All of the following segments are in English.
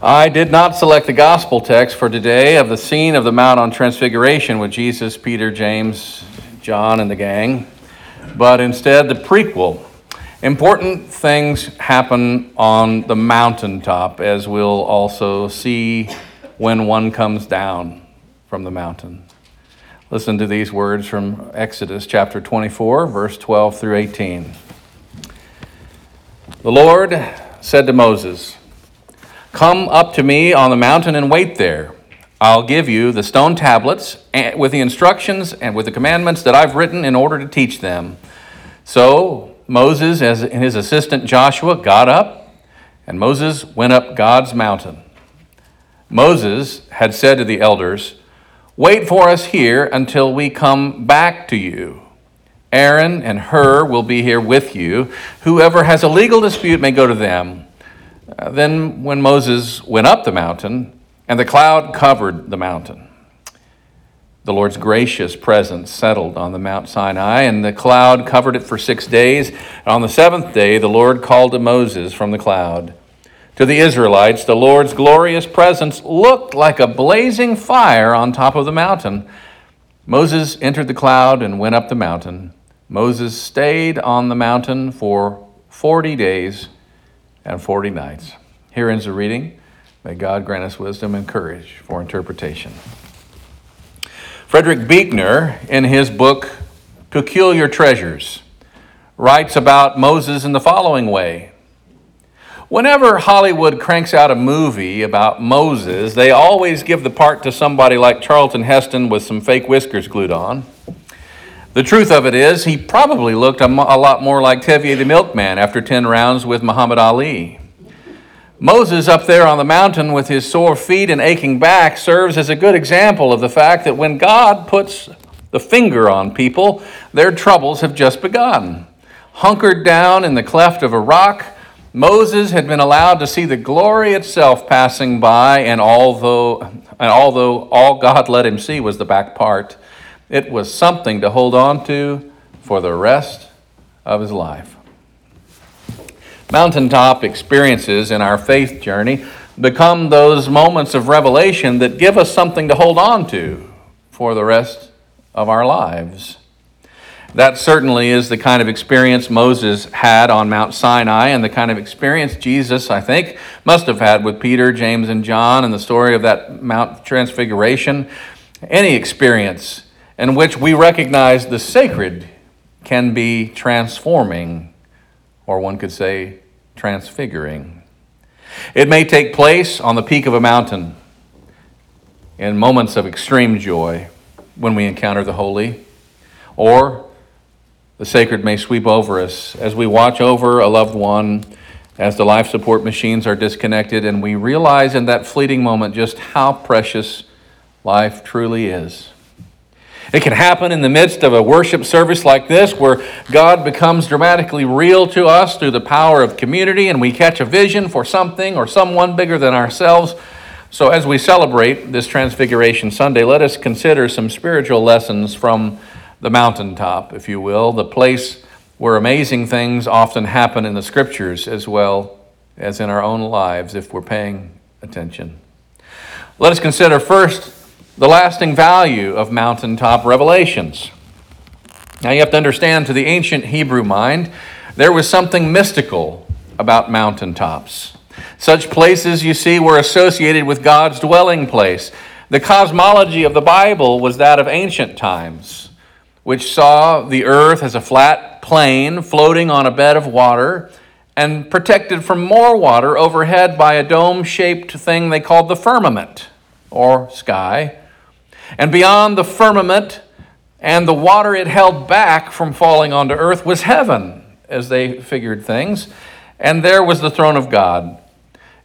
I did not select the gospel text for today of the scene of the Mount on Transfiguration with Jesus, Peter, James, John, and the gang, but instead the prequel. Important things happen on the mountaintop, as we'll also see when one comes down from the mountain. Listen to these words from Exodus chapter 24, verse 12 through 18. The Lord said to Moses, Come up to me on the mountain and wait there. I'll give you the stone tablets with the instructions and with the commandments that I've written in order to teach them. So Moses and his assistant Joshua got up, and Moses went up God's mountain. Moses had said to the elders, Wait for us here until we come back to you. Aaron and Hur will be here with you. Whoever has a legal dispute may go to them. Then, when Moses went up the mountain, and the cloud covered the mountain, the Lord's gracious presence settled on the Mount Sinai, and the cloud covered it for six days. And on the seventh day, the Lord called to Moses from the cloud. To the Israelites, the Lord's glorious presence looked like a blazing fire on top of the mountain. Moses entered the cloud and went up the mountain. Moses stayed on the mountain for 40 days and 40 nights. Here ends the reading. May God grant us wisdom and courage for interpretation. Frederick Buechner, in his book Peculiar Treasures, writes about Moses in the following way. Whenever Hollywood cranks out a movie about Moses, they always give the part to somebody like Charlton Heston with some fake whiskers glued on. The truth of it is, he probably looked a, lot more like Tevye the milkman after 10 rounds with Muhammad Ali. Moses up there on the mountain with his sore feet and aching back serves as a good example of the fact that when God puts the finger on people, their troubles have just begun. Hunkered down in the cleft of a rock, Moses had been allowed to see the glory itself passing by, and although, and although all God let him see was the back part, it was something to hold on to for the rest of his life. Mountaintop experiences in our faith journey become those moments of revelation that give us something to hold on to for the rest of our lives. That certainly is the kind of experience Moses had on Mount Sinai, and the kind of experience Jesus, I think, must have had with Peter, James, and John, and the story of that Mount Transfiguration. Any experience in which we recognize the sacred can be transforming, or one could say, transfiguring. It may take place on the peak of a mountain in moments of extreme joy when we encounter the holy, or the sacred may sweep over us as we watch over a loved one, as the life support machines are disconnected, and we realize in that fleeting moment just how precious life truly is. It can happen in the midst of a worship service like this where God becomes dramatically real to us through the power of community and we catch a vision for something or someone bigger than ourselves. So, as we celebrate this Transfiguration Sunday, let us consider some spiritual lessons from the mountaintop, if you will, the place where amazing things often happen in the scriptures as well as in our own lives if we're paying attention. Let us consider first the lasting value of mountaintop revelations. Now, you have to understand, to the ancient Hebrew mind, there was something mystical about mountaintops. Such places, you see, were associated with God's dwelling place. The cosmology of the Bible was that of ancient times, which saw the earth as a flat plain floating on a bed of water and protected from more water overhead by a dome shaped thing they called the firmament or sky. And beyond the firmament and the water it held back from falling onto earth was heaven, as they figured things. And there was the throne of God.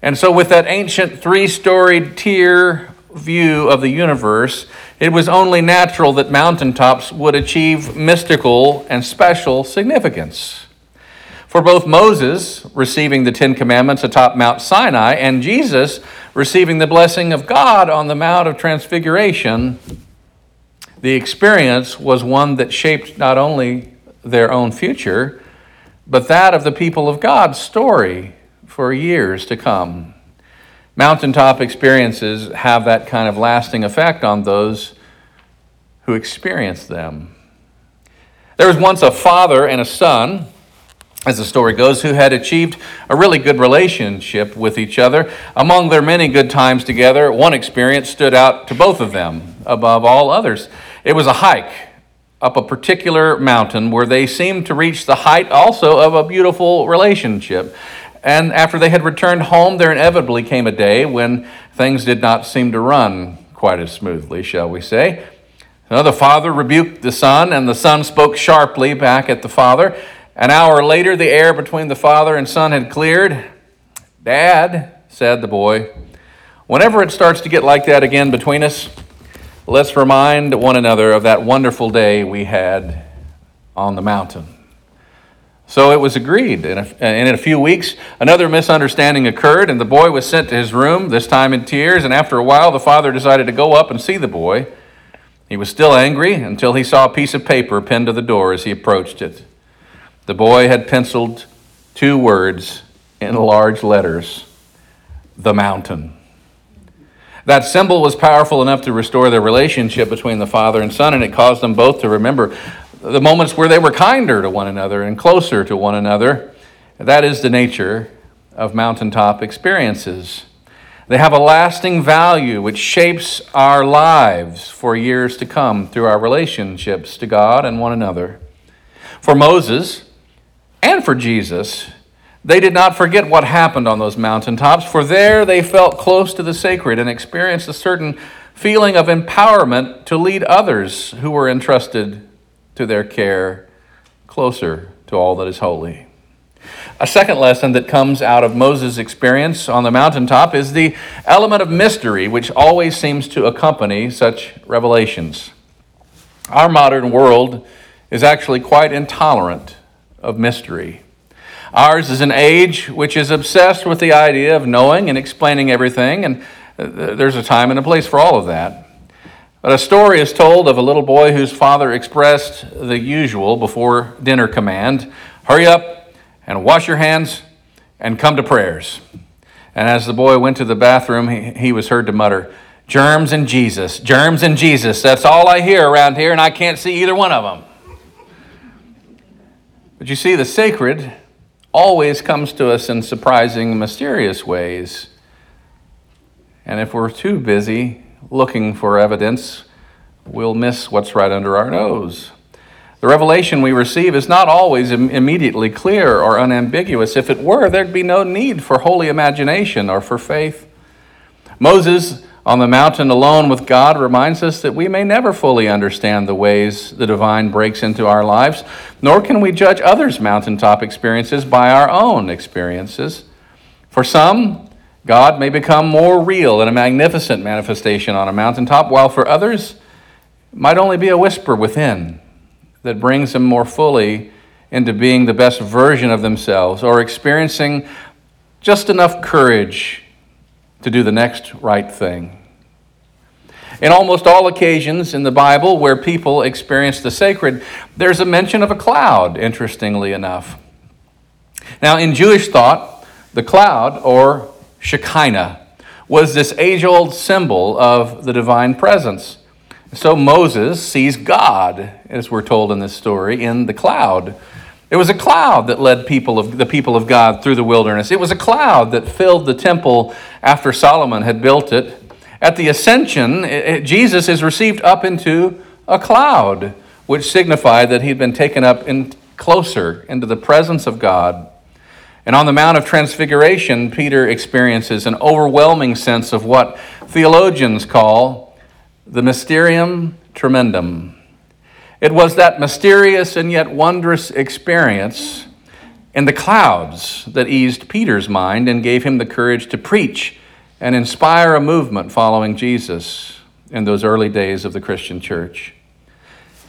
And so, with that ancient three storied tier view of the universe, it was only natural that mountaintops would achieve mystical and special significance. For both Moses receiving the Ten Commandments atop Mount Sinai and Jesus receiving the blessing of God on the Mount of Transfiguration, the experience was one that shaped not only their own future, but that of the people of God's story for years to come. Mountaintop experiences have that kind of lasting effect on those who experience them. There was once a father and a son, as the story goes, who had achieved a really good relationship with each other. Among their many good times together, one experience stood out to both of them above all others. It was a hike up a particular mountain where they seemed to reach the height also of a beautiful relationship. And after they had returned home, there inevitably came a day when things did not seem to run quite as smoothly, shall we say. So the father rebuked the son, and the son spoke sharply back at the father. An hour later, the air between the father and son had cleared. Dad, said the boy, whenever it starts to get like that again between us, let's remind one another of that wonderful day we had on the mountain. So it was agreed. And in a few weeks, another misunderstanding occurred, and the boy was sent to his room, this time in tears. And after a while, the father decided to go up and see the boy. He was still angry until he saw a piece of paper pinned to the door as he approached it. The boy had penciled two words in large letters the mountain. That symbol was powerful enough to restore the relationship between the father and son, and it caused them both to remember the moments where they were kinder to one another and closer to one another. That is the nature of mountaintop experiences. They have a lasting value which shapes our lives for years to come through our relationships to God and one another. For Moses and for Jesus, they did not forget what happened on those mountaintops, for there they felt close to the sacred and experienced a certain feeling of empowerment to lead others who were entrusted to their care closer to all that is holy. A second lesson that comes out of Moses' experience on the mountaintop is the element of mystery which always seems to accompany such revelations. Our modern world is actually quite intolerant of mystery. Ours is an age which is obsessed with the idea of knowing and explaining everything, and uh, there's a time and a place for all of that. But a story is told of a little boy whose father expressed the usual before dinner command hurry up and wash your hands and come to prayers. And as the boy went to the bathroom, he, he was heard to mutter, Germs and Jesus, germs and Jesus. That's all I hear around here, and I can't see either one of them. But you see, the sacred always comes to us in surprising, mysterious ways. And if we're too busy looking for evidence, we'll miss what's right under our nose. The revelation we receive is not always Im- immediately clear or unambiguous. If it were, there'd be no need for holy imagination or for faith. Moses on the mountain alone with God reminds us that we may never fully understand the ways the divine breaks into our lives, nor can we judge others' mountaintop experiences by our own experiences. For some, God may become more real in a magnificent manifestation on a mountaintop, while for others, might only be a whisper within that brings them more fully into being the best version of themselves or experiencing just enough courage to do the next right thing. In almost all occasions in the Bible where people experience the sacred, there's a mention of a cloud, interestingly enough. Now, in Jewish thought, the cloud, or Shekinah, was this age old symbol of the divine presence. So Moses sees God, as we're told in this story, in the cloud. It was a cloud that led people of the people of God through the wilderness. It was a cloud that filled the temple after Solomon had built it. At the ascension, it, Jesus is received up into a cloud, which signified that he'd been taken up in closer into the presence of God. And on the Mount of Transfiguration, Peter experiences an overwhelming sense of what theologians call the mysterium tremendum. It was that mysterious and yet wondrous experience in the clouds that eased Peter's mind and gave him the courage to preach and inspire a movement following Jesus in those early days of the Christian church.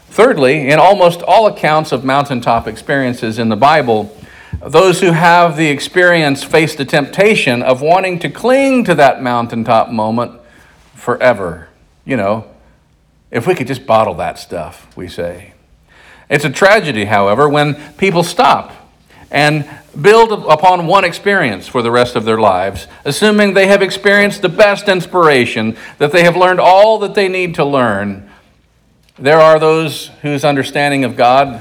Thirdly, in almost all accounts of mountaintop experiences in the Bible, those who have the experience face the temptation of wanting to cling to that mountaintop moment forever. You know, if we could just bottle that stuff, we say. It's a tragedy, however, when people stop and build upon one experience for the rest of their lives, assuming they have experienced the best inspiration, that they have learned all that they need to learn. There are those whose understanding of God,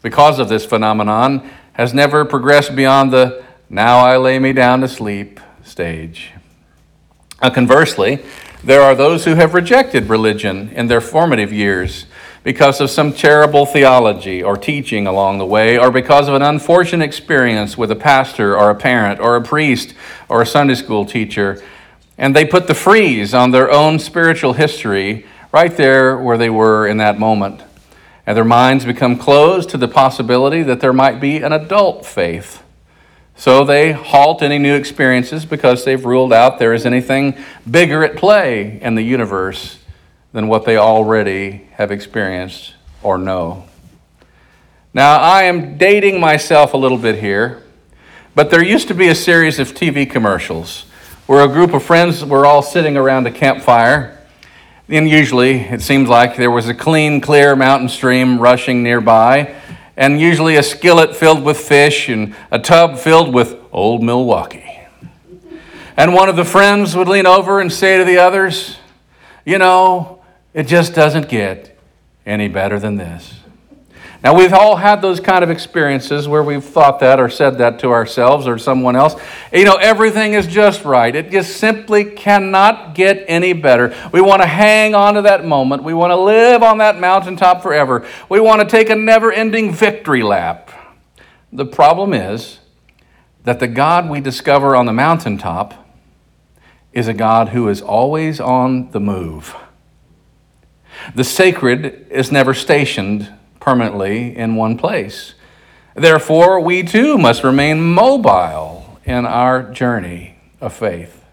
because of this phenomenon, has never progressed beyond the now I lay me down to sleep stage. Now, conversely, there are those who have rejected religion in their formative years because of some terrible theology or teaching along the way, or because of an unfortunate experience with a pastor or a parent or a priest or a Sunday school teacher. And they put the freeze on their own spiritual history right there where they were in that moment. And their minds become closed to the possibility that there might be an adult faith. So they halt any new experiences because they've ruled out there is anything bigger at play in the universe than what they already have experienced or know. Now, I am dating myself a little bit here, but there used to be a series of TV commercials where a group of friends were all sitting around a campfire. And usually, it seems like there was a clean, clear mountain stream rushing nearby, and usually a skillet filled with fish and a tub filled with old Milwaukee. And one of the friends would lean over and say to the others, You know, it just doesn't get any better than this. Now, we've all had those kind of experiences where we've thought that or said that to ourselves or someone else. You know, everything is just right. It just simply cannot get any better. We want to hang on to that moment. We want to live on that mountaintop forever. We want to take a never ending victory lap. The problem is that the God we discover on the mountaintop is a God who is always on the move. The sacred is never stationed permanently in one place. Therefore, we too must remain mobile in our journey of faith.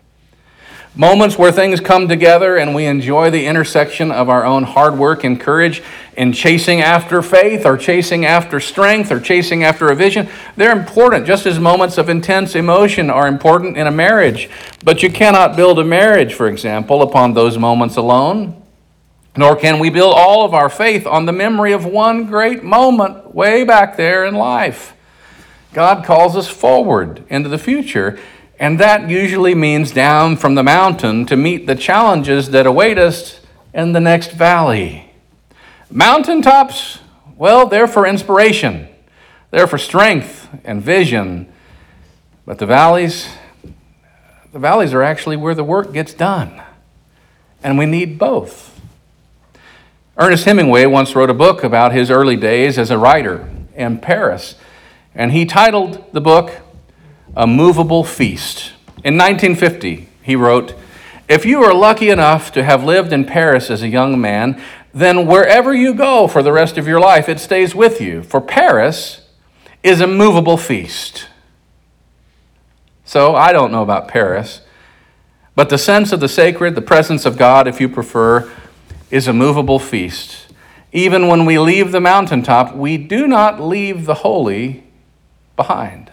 Moments where things come together and we enjoy the intersection of our own hard work and courage in chasing after faith or chasing after strength or chasing after a vision, they're important, just as moments of intense emotion are important in a marriage. But you cannot build a marriage, for example, upon those moments alone. Nor can we build all of our faith on the memory of one great moment way back there in life. God calls us forward into the future, and that usually means down from the mountain to meet the challenges that await us in the next valley. Mountaintops, well, they're for inspiration, they're for strength and vision. But the valleys, the valleys are actually where the work gets done. And we need both. Ernest Hemingway once wrote a book about his early days as a writer in Paris, and he titled the book A Movable Feast. In 1950, he wrote, If you are lucky enough to have lived in Paris as a young man, then wherever you go for the rest of your life, it stays with you. For Paris is a movable feast. So I don't know about Paris, but the sense of the sacred, the presence of God, if you prefer, is a movable feast. Even when we leave the mountaintop, we do not leave the holy behind.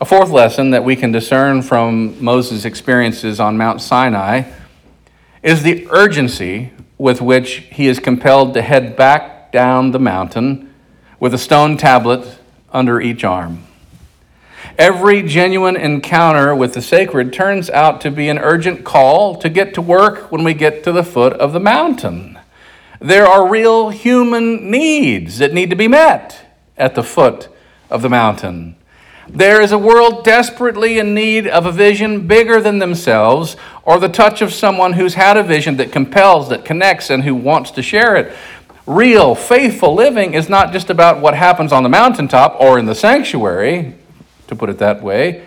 A fourth lesson that we can discern from Moses' experiences on Mount Sinai is the urgency with which he is compelled to head back down the mountain with a stone tablet under each arm. Every genuine encounter with the sacred turns out to be an urgent call to get to work when we get to the foot of the mountain. There are real human needs that need to be met at the foot of the mountain. There is a world desperately in need of a vision bigger than themselves or the touch of someone who's had a vision that compels, that connects, and who wants to share it. Real, faithful living is not just about what happens on the mountaintop or in the sanctuary, to put it that way.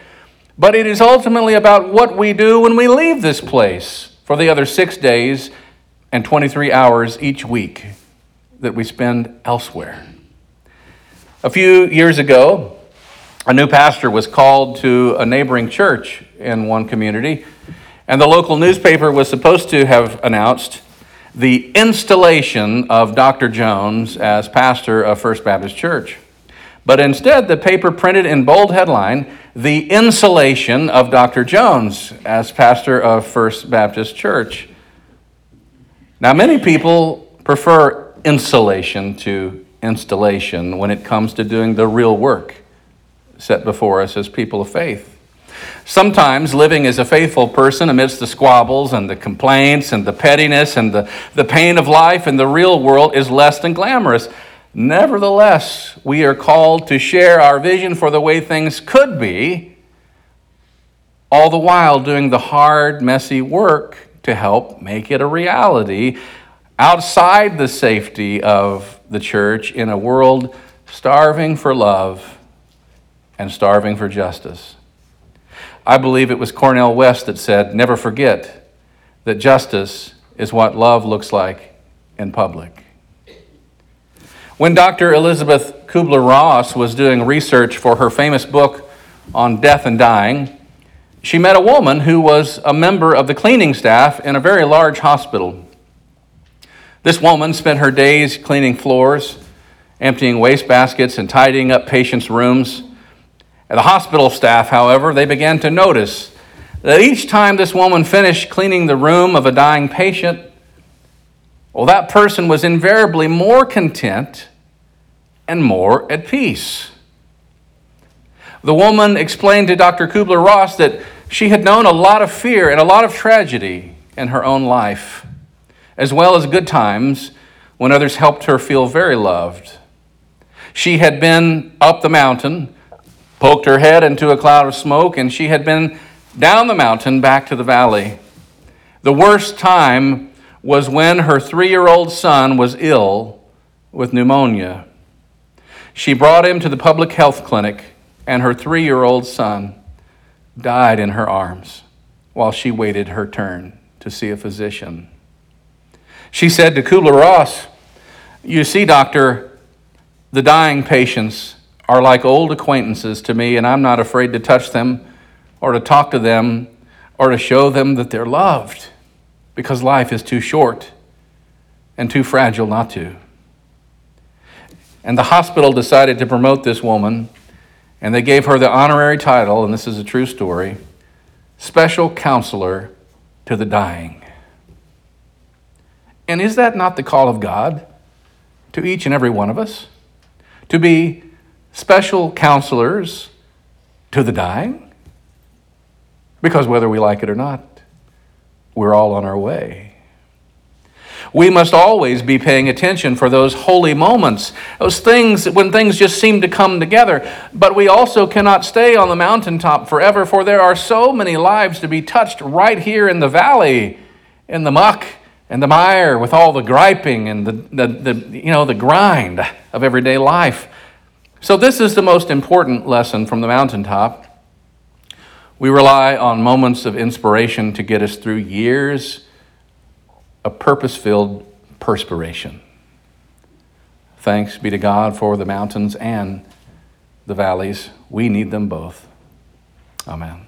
But it is ultimately about what we do when we leave this place for the other six days and 23 hours each week that we spend elsewhere. A few years ago, a new pastor was called to a neighboring church in one community, and the local newspaper was supposed to have announced the installation of Dr. Jones as pastor of First Baptist Church. But instead, the paper printed in bold headline the insulation of Dr. Jones as pastor of First Baptist Church. Now, many people prefer insulation to installation when it comes to doing the real work set before us as people of faith. Sometimes living as a faithful person amidst the squabbles and the complaints and the pettiness and the, the pain of life in the real world is less than glamorous. Nevertheless, we are called to share our vision for the way things could be, all the while doing the hard, messy work to help make it a reality outside the safety of the church in a world starving for love and starving for justice. I believe it was Cornel West that said, Never forget that justice is what love looks like in public. When Dr. Elizabeth Kubler Ross was doing research for her famous book on death and dying, she met a woman who was a member of the cleaning staff in a very large hospital. This woman spent her days cleaning floors, emptying waste baskets, and tidying up patients' rooms. The hospital staff, however, they began to notice that each time this woman finished cleaning the room of a dying patient, well, that person was invariably more content and more at peace. The woman explained to Dr. Kubler Ross that she had known a lot of fear and a lot of tragedy in her own life, as well as good times when others helped her feel very loved. She had been up the mountain, poked her head into a cloud of smoke, and she had been down the mountain back to the valley. The worst time was when her three year old son was ill with pneumonia. She brought him to the public health clinic, and her three year old son died in her arms while she waited her turn to see a physician. She said to Kubler Ross, You see, doctor, the dying patients are like old acquaintances to me, and I'm not afraid to touch them or to talk to them or to show them that they're loved because life is too short and too fragile not to. And the hospital decided to promote this woman, and they gave her the honorary title, and this is a true story Special Counselor to the Dying. And is that not the call of God to each and every one of us? To be special counselors to the dying? Because whether we like it or not, we're all on our way. We must always be paying attention for those holy moments, those things when things just seem to come together. But we also cannot stay on the mountaintop forever, for there are so many lives to be touched right here in the valley, in the muck and the mire, with all the griping and the, the, the you know, the grind of everyday life. So, this is the most important lesson from the mountaintop. We rely on moments of inspiration to get us through years of purpose filled perspiration. Thanks be to God for the mountains and the valleys. We need them both. Amen.